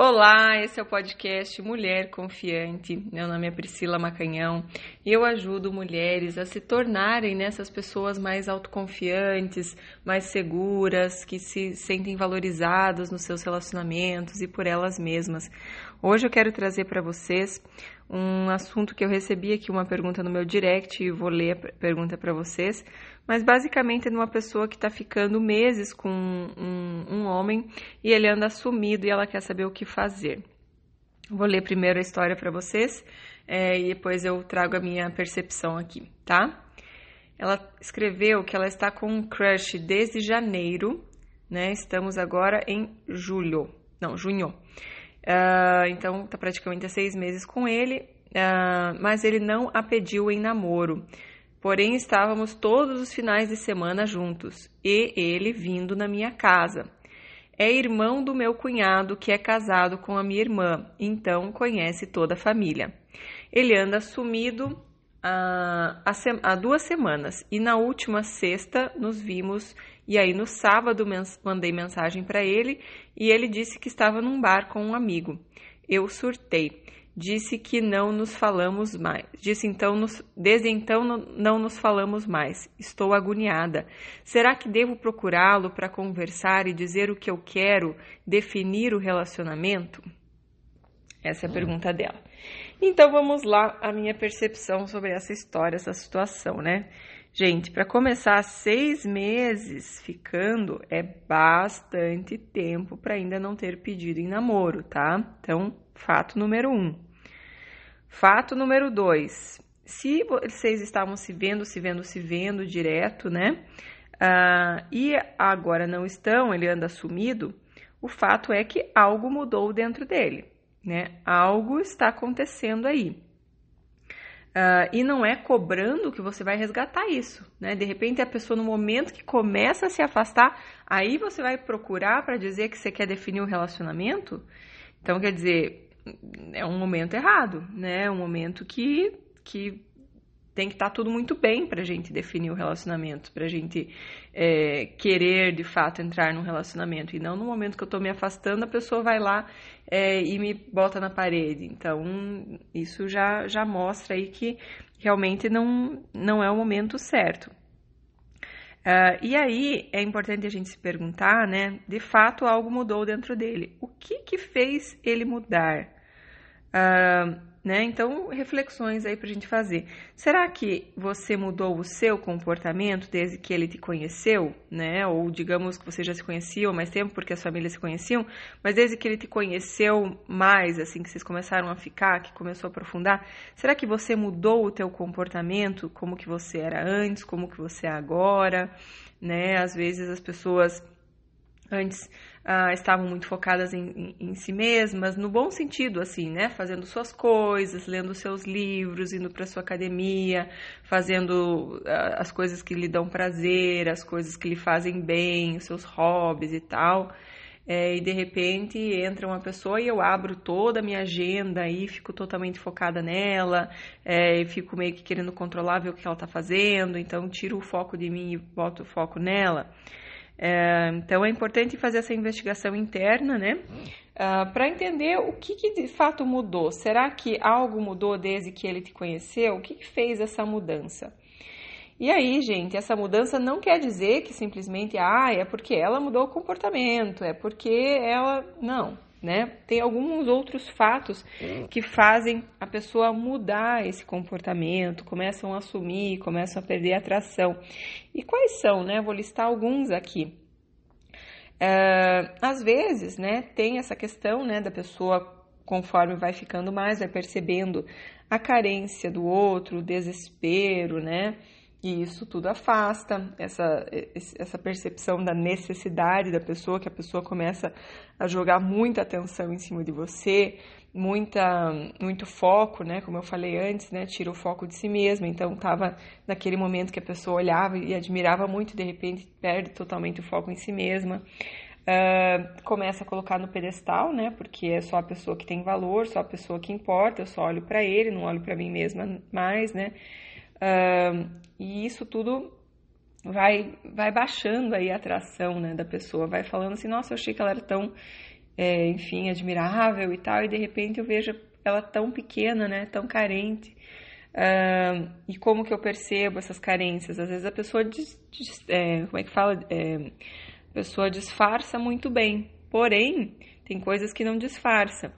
Olá, esse é o podcast Mulher Confiante. Meu nome é Priscila Macanhão e eu ajudo mulheres a se tornarem nessas pessoas mais autoconfiantes, mais seguras, que se sentem valorizadas nos seus relacionamentos e por elas mesmas. Hoje eu quero trazer para vocês um assunto que eu recebi aqui, uma pergunta no meu direct e vou ler a pergunta para vocês. Mas basicamente é de uma pessoa que está ficando meses com um, um, homem e ele anda sumido e ela quer saber o que fazer. Vou ler primeiro a história para vocês é, e depois eu trago a minha percepção aqui, tá? Ela escreveu que ela está com um crush desde janeiro, né? Estamos agora em julho, não, junho. Uh, então, tá praticamente há seis meses com ele, uh, mas ele não a pediu em namoro. Porém, estávamos todos os finais de semana juntos e ele vindo na minha casa. É irmão do meu cunhado que é casado com a minha irmã, então conhece toda a família. Ele anda sumido há, há duas semanas e na última sexta nos vimos. E aí no sábado mandei mensagem para ele e ele disse que estava num bar com um amigo. Eu surtei disse que não nos falamos mais. Disse então, nos, desde então não, não nos falamos mais. Estou agoniada. Será que devo procurá-lo para conversar e dizer o que eu quero, definir o relacionamento? Essa é a pergunta dela. Então vamos lá a minha percepção sobre essa história, essa situação, né? Gente, para começar, seis meses ficando é bastante tempo para ainda não ter pedido em namoro, tá? Então, fato número um. Fato número dois: se vocês estavam se vendo, se vendo, se vendo direto, né? Uh, e agora não estão, ele anda sumido, o fato é que algo mudou dentro dele, né? Algo está acontecendo aí. Uh, e não é cobrando que você vai resgatar isso, né? De repente a pessoa no momento que começa a se afastar, aí você vai procurar para dizer que você quer definir um relacionamento. Então quer dizer, é um momento errado, né? É um momento que, que tem que estar tá tudo muito bem para a gente definir o relacionamento, para a gente é, querer de fato entrar num relacionamento. E não no momento que eu estou me afastando, a pessoa vai lá é, e me bota na parede. Então, isso já, já mostra aí que realmente não, não é o momento certo. Uh, e aí é importante a gente se perguntar, né? De fato, algo mudou dentro dele. O que que fez ele mudar? Uh, né? Então, reflexões aí para a gente fazer. Será que você mudou o seu comportamento desde que ele te conheceu, né? Ou digamos que você já se conhecia há mais tempo porque as famílias se conheciam, mas desde que ele te conheceu mais, assim, que vocês começaram a ficar, que começou a aprofundar, será que você mudou o teu comportamento, como que você era antes, como que você é agora, né? Às vezes as pessoas antes ah, estavam muito focadas em, em, em, si mesmas, no bom sentido, assim, né? Fazendo suas coisas, lendo seus livros, indo para sua academia, fazendo ah, as coisas que lhe dão prazer, as coisas que lhe fazem bem, os seus hobbies e tal. É, e de repente entra uma pessoa e eu abro toda a minha agenda e fico totalmente focada nela, é, e fico meio que querendo controlar, ver o que ela está fazendo, então tiro o foco de mim e boto o foco nela. É, então é importante fazer essa investigação interna, né? Ah, para entender o que, que, de fato mudou. Será que algo mudou desde que ele te conheceu? O que, que fez essa mudança? E aí, gente, essa mudança não quer dizer que simplesmente, ah, é porque ela mudou o comportamento, é porque ela. Não né? Tem alguns outros fatos que fazem a pessoa mudar esse comportamento, começam a assumir, começam a perder a atração. E quais são, né? Vou listar alguns aqui. Uh, às vezes, né, tem essa questão, né, da pessoa conforme vai ficando mais, vai percebendo a carência do outro, o desespero, né? E isso tudo afasta essa, essa percepção da necessidade da pessoa, que a pessoa começa a jogar muita atenção em cima de você, muita, muito foco, né? Como eu falei antes, né? Tira o foco de si mesma. Então, estava naquele momento que a pessoa olhava e admirava muito, de repente perde totalmente o foco em si mesma. Uh, começa a colocar no pedestal, né? Porque é só a pessoa que tem valor, só a pessoa que importa. Eu só olho para ele, não olho para mim mesma mais, né? Uh, e isso tudo vai, vai baixando aí a atração né, da pessoa, vai falando assim, nossa, eu achei que ela era tão é, enfim, admirável e tal, e de repente eu vejo ela tão pequena, né, tão carente. Uh, e como que eu percebo essas carências? Às vezes a pessoa, diz, diz, é, como é que fala? É, a pessoa disfarça muito bem, porém, tem coisas que não disfarça,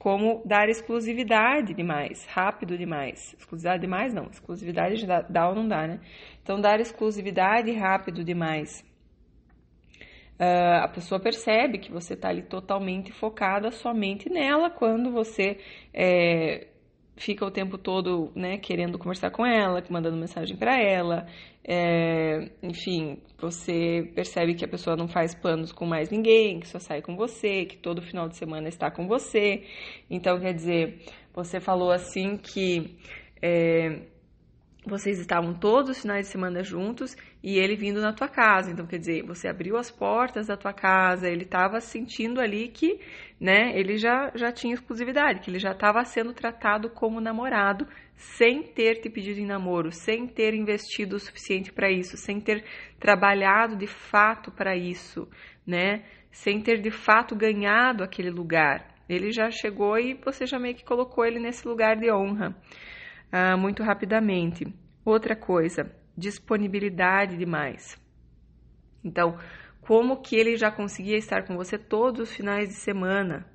como dar exclusividade demais, rápido demais. Exclusividade demais não, exclusividade dá, ou não dá, né? Então, dar exclusividade rápido demais. Uh, a pessoa percebe que você está ali totalmente focada somente nela quando você é, fica o tempo todo né, querendo conversar com ela, mandando mensagem para ela. É, enfim, você percebe que a pessoa não faz planos com mais ninguém, que só sai com você, que todo final de semana está com você. Então, quer dizer, você falou assim que. É, vocês estavam todos os finais de semana juntos e ele vindo na tua casa. Então, quer dizer, você abriu as portas da tua casa, ele estava sentindo ali que, né, ele já, já tinha exclusividade, que ele já estava sendo tratado como namorado, sem ter te pedido em namoro, sem ter investido o suficiente para isso, sem ter trabalhado de fato para isso, né, sem ter de fato ganhado aquele lugar. Ele já chegou e você já meio que colocou ele nesse lugar de honra ah, muito rapidamente. Outra coisa, disponibilidade demais. Então, como que ele já conseguia estar com você todos os finais de semana?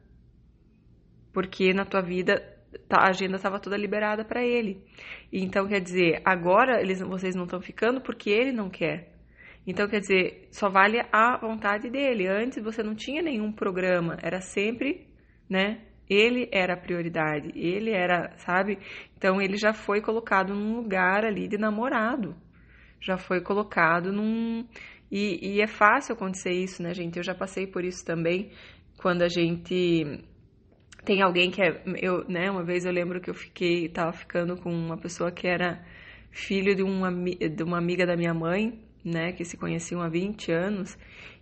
Porque na tua vida tá, a agenda estava toda liberada para ele. Então, quer dizer, agora eles, vocês não estão ficando porque ele não quer. Então, quer dizer, só vale a vontade dele. Antes você não tinha nenhum programa, era sempre, né, ele era a prioridade, ele era, sabe? Então ele já foi colocado num lugar ali de namorado. Já foi colocado num. E, e é fácil acontecer isso, né, gente? Eu já passei por isso também. Quando a gente tem alguém que é. Eu, né, uma vez eu lembro que eu fiquei. Tava ficando com uma pessoa que era filho de uma, de uma amiga da minha mãe, né? Que se conheciam há 20 anos.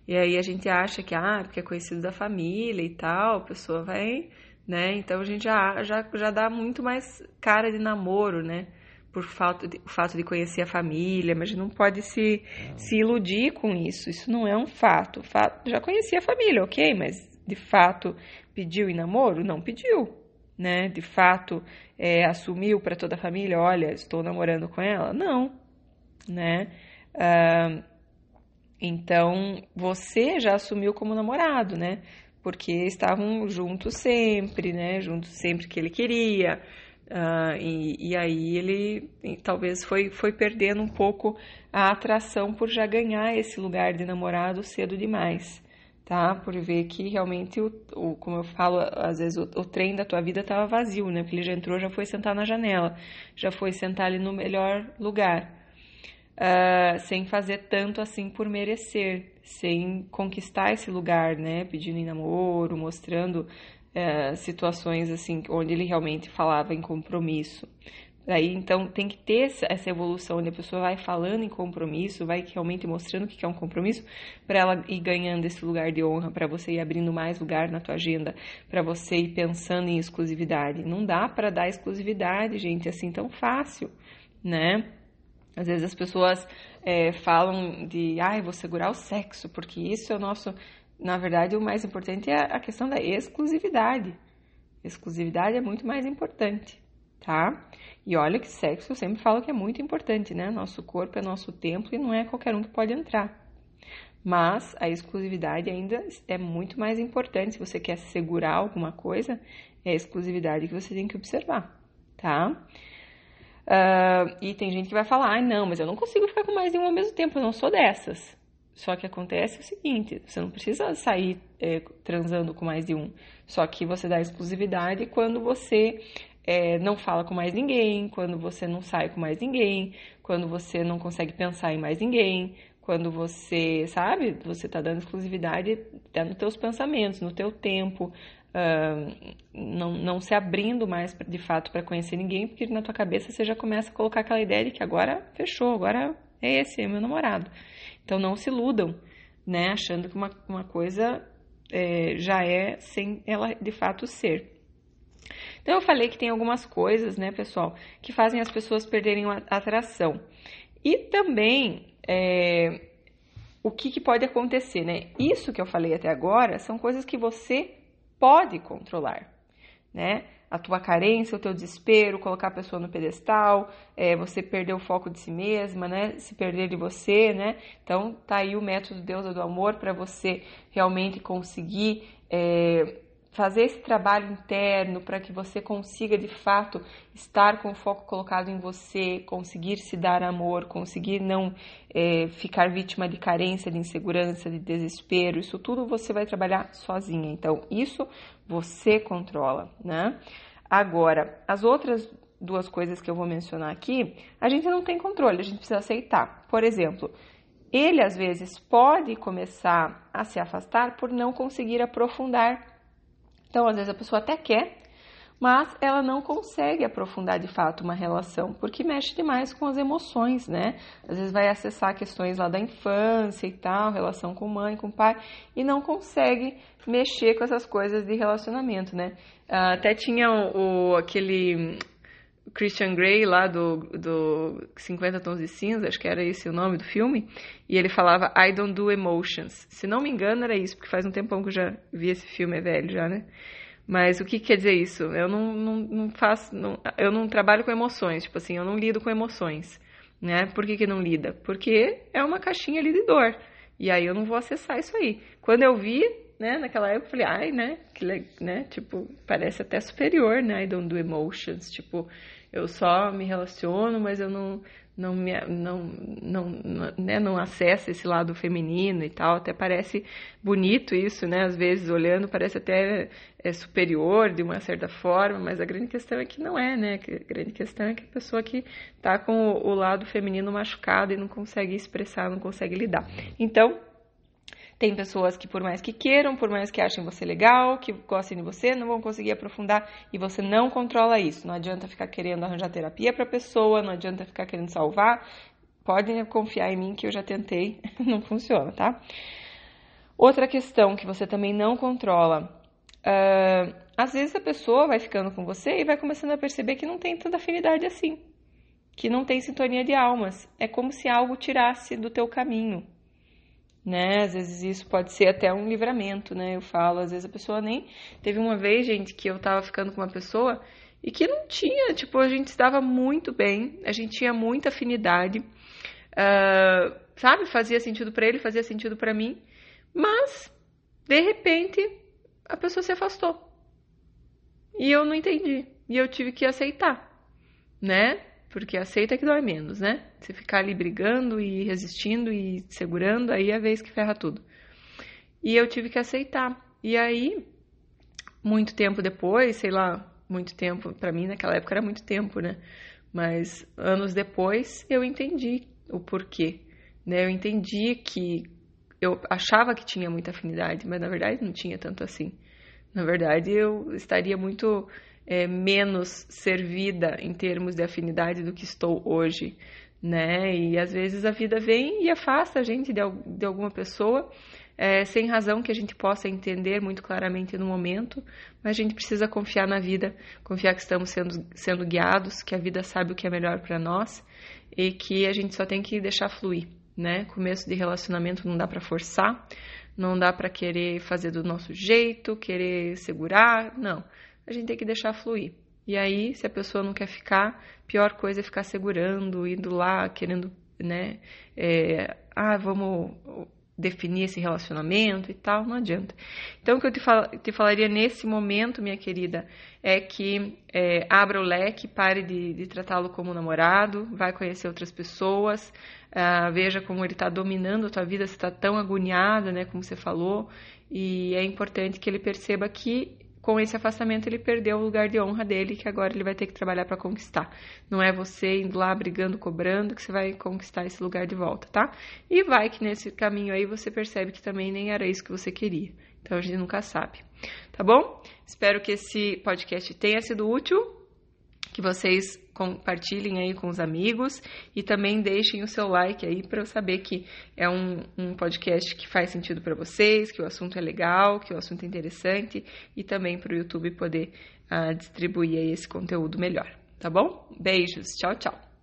E aí a gente acha que, ah, porque é conhecido da família e tal, a pessoa vai né? Então a gente já, já, já dá muito mais cara de namoro, né? Por fato de, o fato de conhecer a família, mas a gente não pode se, se iludir com isso. Isso não é um fato. fato. Já conhecia a família, ok, mas de fato pediu em namoro? Não pediu, né? De fato é, assumiu para toda a família, olha, estou namorando com ela? Não, né? Ah, então você já assumiu como namorado, né? Porque estavam juntos sempre, né? Juntos sempre que ele queria. Uh, e, e, aí ele talvez foi, foi perdendo um pouco a atração por já ganhar esse lugar de namorado cedo demais, tá? Por ver que realmente, o, o como eu falo, às vezes o, o trem da tua vida estava vazio, né? Porque ele já entrou, já foi sentar na janela, já foi sentar ali no melhor lugar uh, sem fazer tanto assim por merecer, sem conquistar esse lugar, né? Pedindo em namoro, mostrando uh, situações assim onde ele realmente falava em compromisso. Aí, então, tem que ter essa evolução, onde a pessoa vai falando em compromisso, vai realmente mostrando o que é um compromisso, para ela ir ganhando esse lugar de honra, para você ir abrindo mais lugar na tua agenda, para você ir pensando em exclusividade. Não dá para dar exclusividade, gente, assim tão fácil, né? Às vezes as pessoas é, falam de, ai, ah, vou segurar o sexo, porque isso é o nosso. Na verdade, o mais importante é a questão da exclusividade. Exclusividade é muito mais importante, tá? E olha que sexo eu sempre falo que é muito importante, né? Nosso corpo é nosso templo e não é qualquer um que pode entrar. Mas a exclusividade ainda é muito mais importante. Se você quer segurar alguma coisa, é a exclusividade que você tem que observar, tá? Uh, e tem gente que vai falar, ah, não, mas eu não consigo ficar com mais de um ao mesmo tempo, eu não sou dessas. Só que acontece o seguinte, você não precisa sair é, transando com mais de um. Só que você dá exclusividade quando você é, não fala com mais ninguém, quando você não sai com mais ninguém, quando você não consegue pensar em mais ninguém, quando você, sabe, você está dando exclusividade até nos teus pensamentos, no teu tempo, uh, não, não se abrindo mais de fato para conhecer ninguém, porque na tua cabeça você já começa a colocar aquela ideia de que agora fechou, agora é esse, é meu namorado. Então não se iludam, né, achando que uma, uma coisa é, já é sem ela de fato ser. Então eu falei que tem algumas coisas, né, pessoal, que fazem as pessoas perderem a atração. E também é, o que, que, pode acontecer, né? Isso que eu falei até agora são coisas que você pode controlar, né? A tua carência, o teu desespero, colocar a pessoa no pedestal, é, você perder o foco de si mesma, né? Se perder de você, né? Então, tá aí o método Deus do amor para você realmente conseguir é, fazer esse trabalho interno para que você consiga de fato estar com o foco colocado em você, conseguir se dar amor, conseguir não é, ficar vítima de carência, de insegurança, de desespero. Isso tudo você vai trabalhar sozinha. Então, isso você controla, né? Agora, as outras duas coisas que eu vou mencionar aqui, a gente não tem controle, a gente precisa aceitar. Por exemplo, ele às vezes pode começar a se afastar por não conseguir aprofundar então, às vezes a pessoa até quer, mas ela não consegue aprofundar de fato uma relação, porque mexe demais com as emoções, né? Às vezes vai acessar questões lá da infância e tal, relação com mãe, com pai, e não consegue mexer com essas coisas de relacionamento, né? Ah, até tinha o, aquele Christian Grey lá do, do 50 Tons de Cinza, acho que era esse o nome do filme, e ele falava I don't do emotions. Se não me engano era isso, porque faz um tempão que eu já vi esse filme, é velho já, né? Mas o que quer dizer isso? Eu não, não, não faço, não, eu não trabalho com emoções, tipo assim, eu não lido com emoções, né? Por que, que não lida? Porque é uma caixinha ali de dor, e aí eu não vou acessar isso aí. Quando eu vi, né, naquela época, eu falei, ai, né, que, né, tipo, parece até superior, né, I don't do emotions, tipo, eu só me relaciono, mas eu não não me, não não né, não acesso esse lado feminino e tal, até parece bonito isso, né? Às vezes olhando parece até é superior de uma certa forma, mas a grande questão é que não é, né? A grande questão é que a pessoa que está com o lado feminino machucado e não consegue expressar, não consegue lidar. Então, tem pessoas que, por mais que queiram, por mais que achem você legal, que gostem de você, não vão conseguir aprofundar e você não controla isso. Não adianta ficar querendo arranjar terapia para a pessoa, não adianta ficar querendo salvar. Podem confiar em mim que eu já tentei, não funciona, tá? Outra questão que você também não controla. Uh, às vezes a pessoa vai ficando com você e vai começando a perceber que não tem tanta afinidade assim, que não tem sintonia de almas. É como se algo tirasse do teu caminho né? Às vezes isso pode ser até um livramento, né? Eu falo, às vezes a pessoa nem. Teve uma vez, gente, que eu tava ficando com uma pessoa e que não tinha, tipo, a gente estava muito bem, a gente tinha muita afinidade, uh, sabe? Fazia sentido para ele, fazia sentido para mim, mas de repente a pessoa se afastou e eu não entendi e eu tive que aceitar, né? Porque aceita que dói menos, né? Você ficar ali brigando e resistindo e segurando, aí é a vez que ferra tudo. E eu tive que aceitar. E aí, muito tempo depois, sei lá, muito tempo, para mim naquela época era muito tempo, né? Mas anos depois eu entendi o porquê, né? Eu entendi que eu achava que tinha muita afinidade, mas na verdade não tinha tanto assim. Na verdade, eu estaria muito é, menos servida em termos de afinidade do que estou hoje, né? E às vezes a vida vem e afasta a gente de, de alguma pessoa é, sem razão que a gente possa entender muito claramente no momento, mas a gente precisa confiar na vida, confiar que estamos sendo, sendo guiados, que a vida sabe o que é melhor para nós e que a gente só tem que deixar fluir, né? Começo de relacionamento não dá para forçar, não dá para querer fazer do nosso jeito, querer segurar, não a gente tem que deixar fluir. E aí, se a pessoa não quer ficar, pior coisa é ficar segurando, indo lá, querendo, né? É, ah, vamos definir esse relacionamento e tal, não adianta. Então, o que eu te, fal te falaria nesse momento, minha querida, é que é, abra o leque, pare de, de tratá-lo como namorado, vai conhecer outras pessoas, uh, veja como ele está dominando a tua vida, se está tão agoniada, né, como você falou, e é importante que ele perceba que com esse afastamento ele perdeu o lugar de honra dele, que agora ele vai ter que trabalhar para conquistar. Não é você indo lá brigando, cobrando, que você vai conquistar esse lugar de volta, tá? E vai que nesse caminho aí você percebe que também nem era isso que você queria. Então a gente nunca sabe. Tá bom? Espero que esse podcast tenha sido útil que vocês compartilhem aí com os amigos e também deixem o seu like aí para eu saber que é um, um podcast que faz sentido para vocês, que o assunto é legal, que o assunto é interessante e também para o YouTube poder uh, distribuir esse conteúdo melhor, tá bom? Beijos, tchau, tchau!